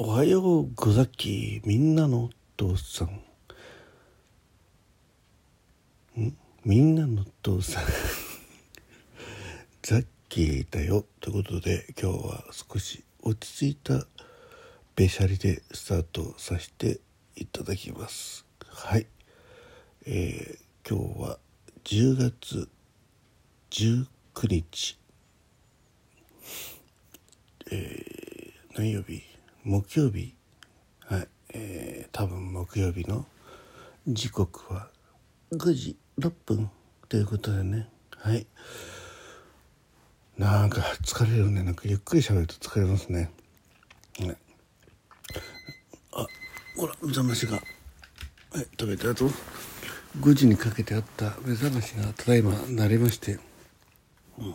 おはようござきみんなのお父さん。ん？みんなのお父さん。ザッキーだよ。ということで今日は少し落ち着いたべしゃりでスタートさせていただきます。はい。えー、今日は10月19日。えー、何曜日？木曜日。はい、えー、多分木曜日の時刻は5時6分ということでね。はい。なんか疲れるね。なんかゆっくり喋ると疲れますね。ねあほら目覚ましが。はい食べた後5時にかけてあった目覚ましがただいま鳴りまして、うん、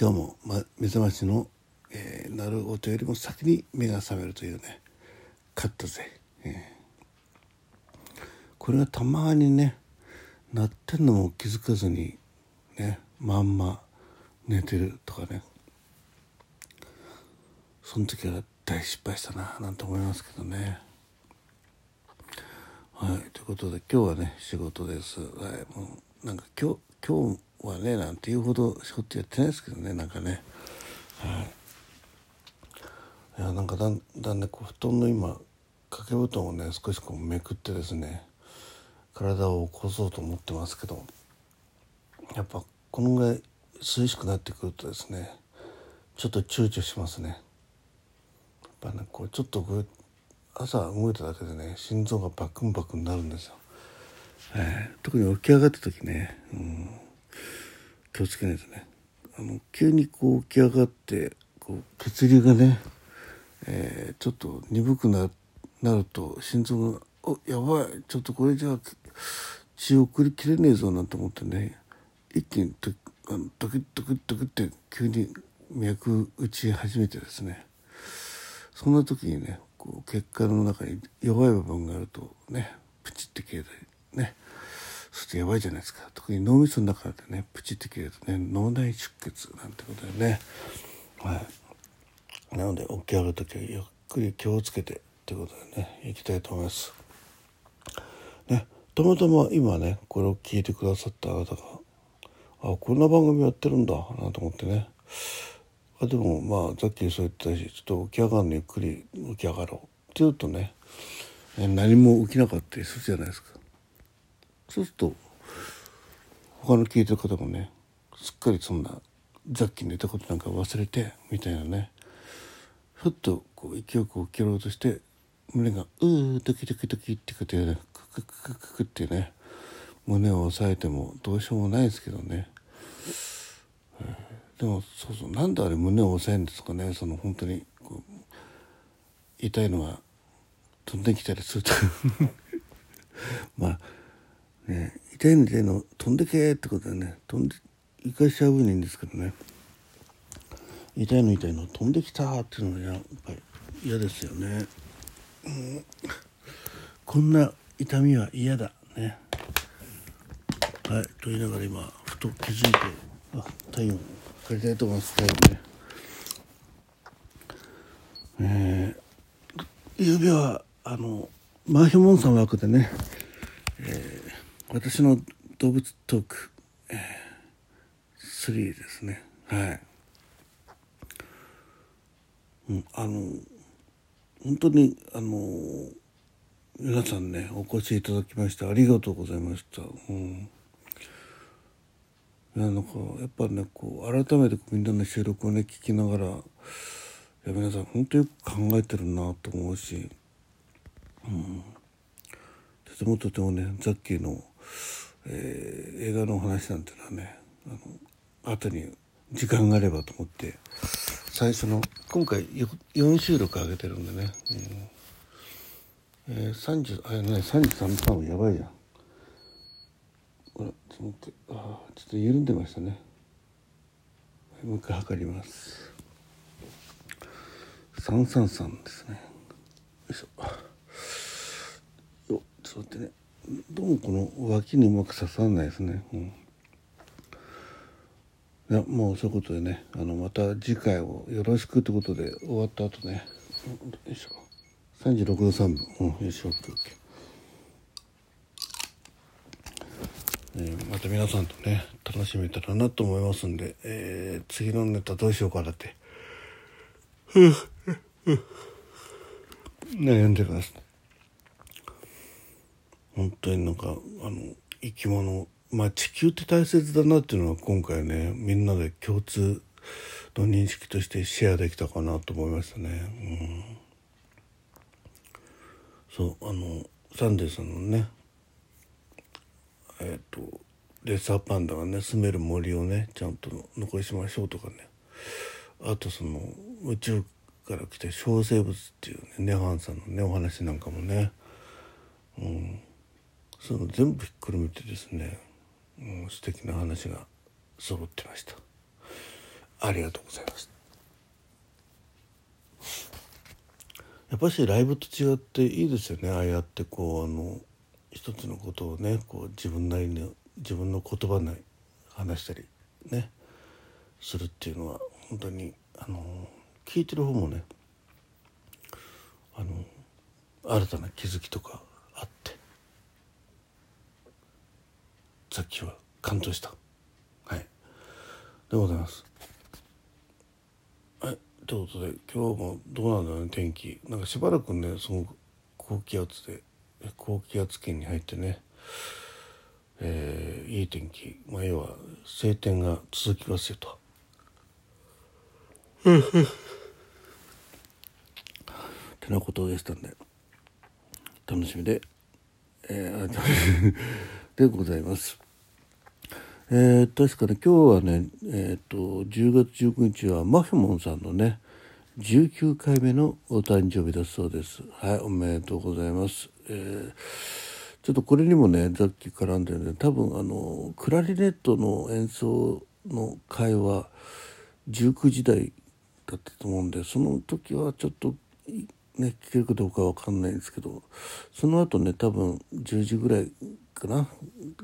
今日も、ま、目覚ましのえー、鳴る音よりも先に目が覚めるというね。勝ったぜ、えー、これがたまにね鳴ってんのも気づかずにねまんま寝てるとかね。その時は大失敗したななんて思いますけどね。はいということで今日はね仕事です。はいもうなんか今日今日はねなんていうほど仕事やってないですけどねなんかね。はい。いやなんかだんだんねこう布団の今掛け布団をね少しこうめくってですね体を起こそうと思ってますけどやっぱこのぐらい涼しくなってくるとですねちょっと躊躇しますね。やっぱねこうちょっと朝動いただけでね心臓がバクンバクンなるんですよ、えー、特に起き上がった時ね、うん、気をつけないとね。あの急にこう起き上がってこう血流がねえー、ちょっと鈍くなると心臓が「おやばいちょっとこれじゃ血を送りきれねえぞ」なんて思ってね。一気にドあのドキッドキッドキッって急に脈打ち始めてですね。そんな時にねこう血管の中に弱い部分があるとねプチって切れたりね。そしてやばいじゃないですか。特に脳みその中でねプチって切れるとね脳内出血なんてことでね。はい。なので起き上がる時はゆっくり気をつけてということでねいきたいと思います。ねたまたま今ねこれを聞いてくださった方があこんな番組やってるんだなと思ってねあでもまあさっきそう言ったしちょっと起き上がるのゆっくり起き上がろうって言うとね何も起きなかったりするじゃないですか。そうすると他の聞いてる方もねすっかりそんなさっき寝たことなんか忘れてみたいなねふっとこう勢いよく起きろうとして胸がうードキドキドキってことでね。ククククククってね。胸を押さえてもどうしようもないですけどね、でもそうそうなんであれ胸を押さえるんですかね。その本当に痛いのが飛んできたりすると。まあね痛いの痛いの飛んでけってことでね飛んで行かしちゃうにいいんですけどね。痛いの痛いの。飛んできたっていうのはやっぱり嫌ですよね、うん、こんな痛みは嫌だね。はい。と言いながら今ふと気づいてあ体温測りたいと思います。体温ね。えー、ゆうべはあのマーヒョモンさん枠でね、えー、私の動物トーク、えー、3ですね。はい。うん、あの本当にあの皆さんねお越しいただきましてありがとうございました。うん、なんかやっぱねこう改めてみんなの収録をね聞きながらいや皆さん本当よく考えてるなと思うし、うん、とてもとてもねザッキーの、えー、映画の話なんていうのはねあの後に時間があればと思って最初の今回4収録上げてるんでね、えー、えー、30あれね33パーやばいじゃん。ほらちょっと待って。あちょっと緩んでましたね。もう一回測ります。333ですね。よいしょ。よちょっと待ってね。どうもこの脇にうまく刺さらないですね、うん。いやもうそういうことでねあのまた次回をよろしくということで終わった後ね。よいしょ。36度3分。うんよいし OKOK、えー、また皆さんとね楽しめたらなと思いますんで、えー、次のネタどうしようかなって。悩んでます本当になんかあの生き物まあ地球って大切だなっていうのは今回ねみんなで共通の認識としてシェアできたかなと思いましたね。うん、そうあのサンデーさんのねえっ、ー、とレッサーパンダがね住める森をねちゃんと残しましょうとかね。あとその宇宙から来た小生物っていうねネハンさんのねお話なんかもね、うん、その全部ひっくるめてですね、もう、素敵な話が揃ってました。ありがとうございますやっぱしライブと違っていいですよねああやってこうあの一つのことをねこう自分なりに自分の言葉で話したりねするっていうのは本当にあの聞いてる方もねあの新たな気づきとかあってさっきは感動した。はい。でございます。はい。ということで今日もどうなんだろうね天気。なんかしばらくねその高気圧で高気圧圏に入ってねえー、いい天気。まあ要は晴天が続きますよと。てなことでしたんで楽しみで、えー、でございます。えー、確かね今日はねえっ、ー、と10月19日はマフモンさんのね19回目のお誕生日だそうです。はいおめでとうございます、えー、ちょっとこれにもねさっき絡んでるね多分あのクラリネットの演奏の会は19時台だったと思うんでその時はちょっとね聞けるかどうかわかんないんですけどその後ね多分10時ぐらいかな、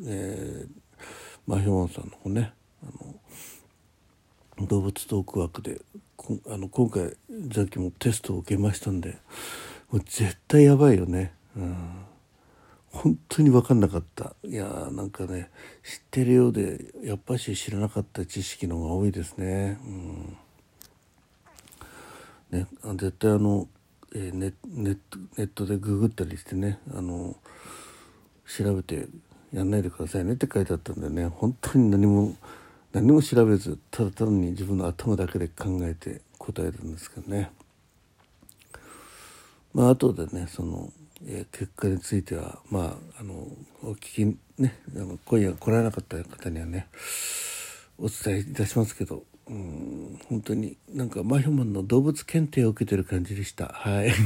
えーマヒョンさんの方ねあの動物トーク枠であの今回さっきもテストを受けましたんでもう絶対やばいよね。うん本当に分かんなかったいやーなんかね知ってるようでやっぱし知らなかった知識の方が多いですね。うん、ね絶対あの、えー、ネットネットでググったりしてねあの調べてやんないでくださいねって書いてあったんでね本当に何も何も調べずただ単に自分の頭だけで考えて答えるんですけどね。まあ後でねその、えー、結果についてはまああのお聞きねあの今夜来られなかった方にはねお伝えいたしますけどうん本当になんかマヒョマンの動物検定を受けてる感じでした。はい。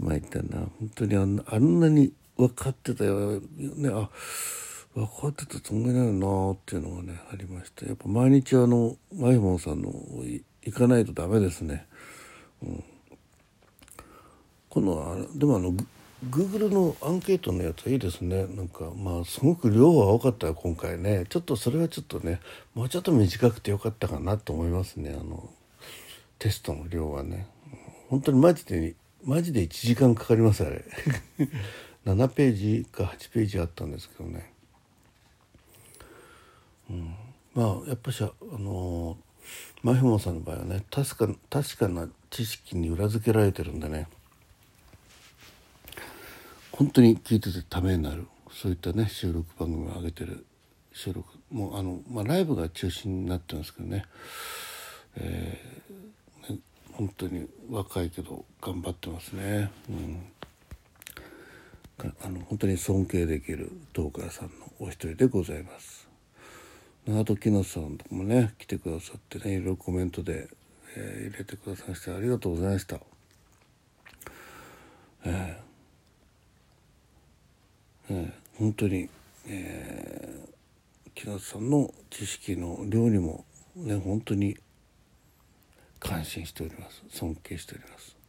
参ったな本当にあんなに分かってたよ。ねあ分かってたつもりなのなっていうのがねありましたやっぱ毎日あのマイモンさんの行かないとダメですね、うん、今度はでもあのグーグルのアンケートのやつはいいですね。なんかまあすごく量は多かったよ今回ね。ちょっとそれはちょっとねもうちょっと短くてよかったかなと思いますね。あのテストの量はね。本当にマジでマジで1時間かかりますあれ。7ページか8ページあったんですけどね、うん、まあやっぱしあのマヒモさんの場合はね確か確かな知識に裏付けられてるんでね。本当に聞いててためになる。そういったね収録番組を上げてる。収録。もうあの、まあ、ライブが中心になってますけどね,、えー、ね本当に若いけど頑張ってますね。うん。あの本当に尊敬できるトーカーさんのお一人でございます。長戸木野さんとかもね来てくださってねいろいろコメントで、えー、入れてくださいましてありがとうございました。えーえー、本当に、えー、木野さんの知識の量にもね本当に感心しております尊敬しております。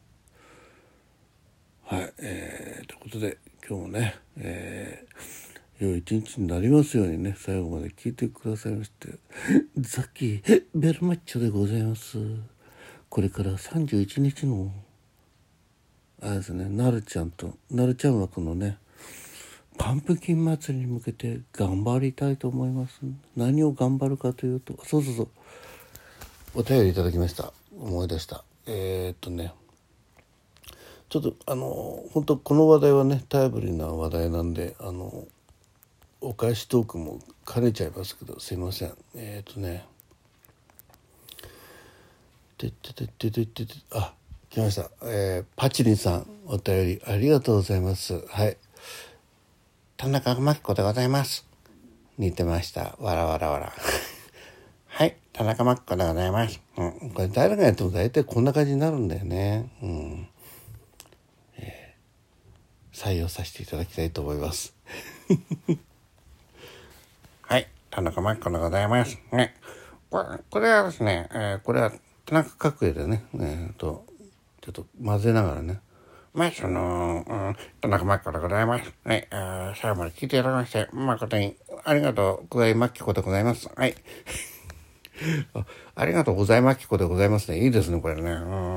はい、えー、ということで今日もね、えー、良い一日になりますようにね最後まで聞いてくださいまして ザッキーベルマッチョでございます。これから31日のあれですねなるちゃんとなるちゃん枠のねパンプキン祭りに向けて頑張りたいと思います。何を頑張るかというとそうそうそう。お便りいただきました。思い出した。えー、っとねちょっとあの本当この話題はねタイムリーな話題なんであのお返しトークも兼ねちゃいますけどすいません。えー、っとね。てっててってててあ来ました、えー、パチリンさんお便りありがとうございます。はい。田中真紀子でございます。似てました。わらわらわら。はい。田中真紀子でございます、うん、これ誰がやっても大体こんな感じになるんだよね。うん、採用させていただきたいと思います はい田中真紀子でございますねこれこれはですね、えー、これは田中角栄でね、えー、と、ちょっと混ぜながらね。まあ、その、うん、田中真紀子でございます。はい、あ最後まで聞いていただきまして、誠にありがとうございまきこでございます。はい。あありがとうございまきこでございますね。いいですね、これね。うん。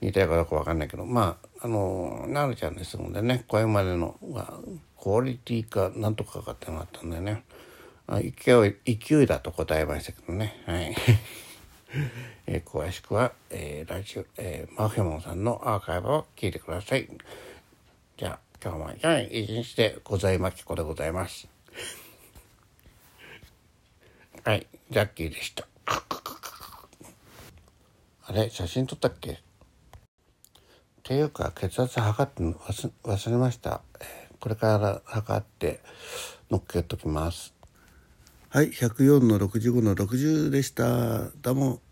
言いたいかどうかわかんないけど、まあ、あの、なるちゃんですのでね、これまでの、まあ、クオリティかなんとかかってのがあったんでね。勢い、勢いだと答えましたけどね。はい。えー、詳しくは、えー、ラジオ、えー、マフェモンさんのアーカイブを聞いてください。じゃあ、今日もいかが一日でございまきこでございます。はい、ジャッキーでした。あれ写真撮ったっけ？ていうか、血圧測って忘忘れました。これから測って乗っけときます。はい、104の65の60でした。どうも。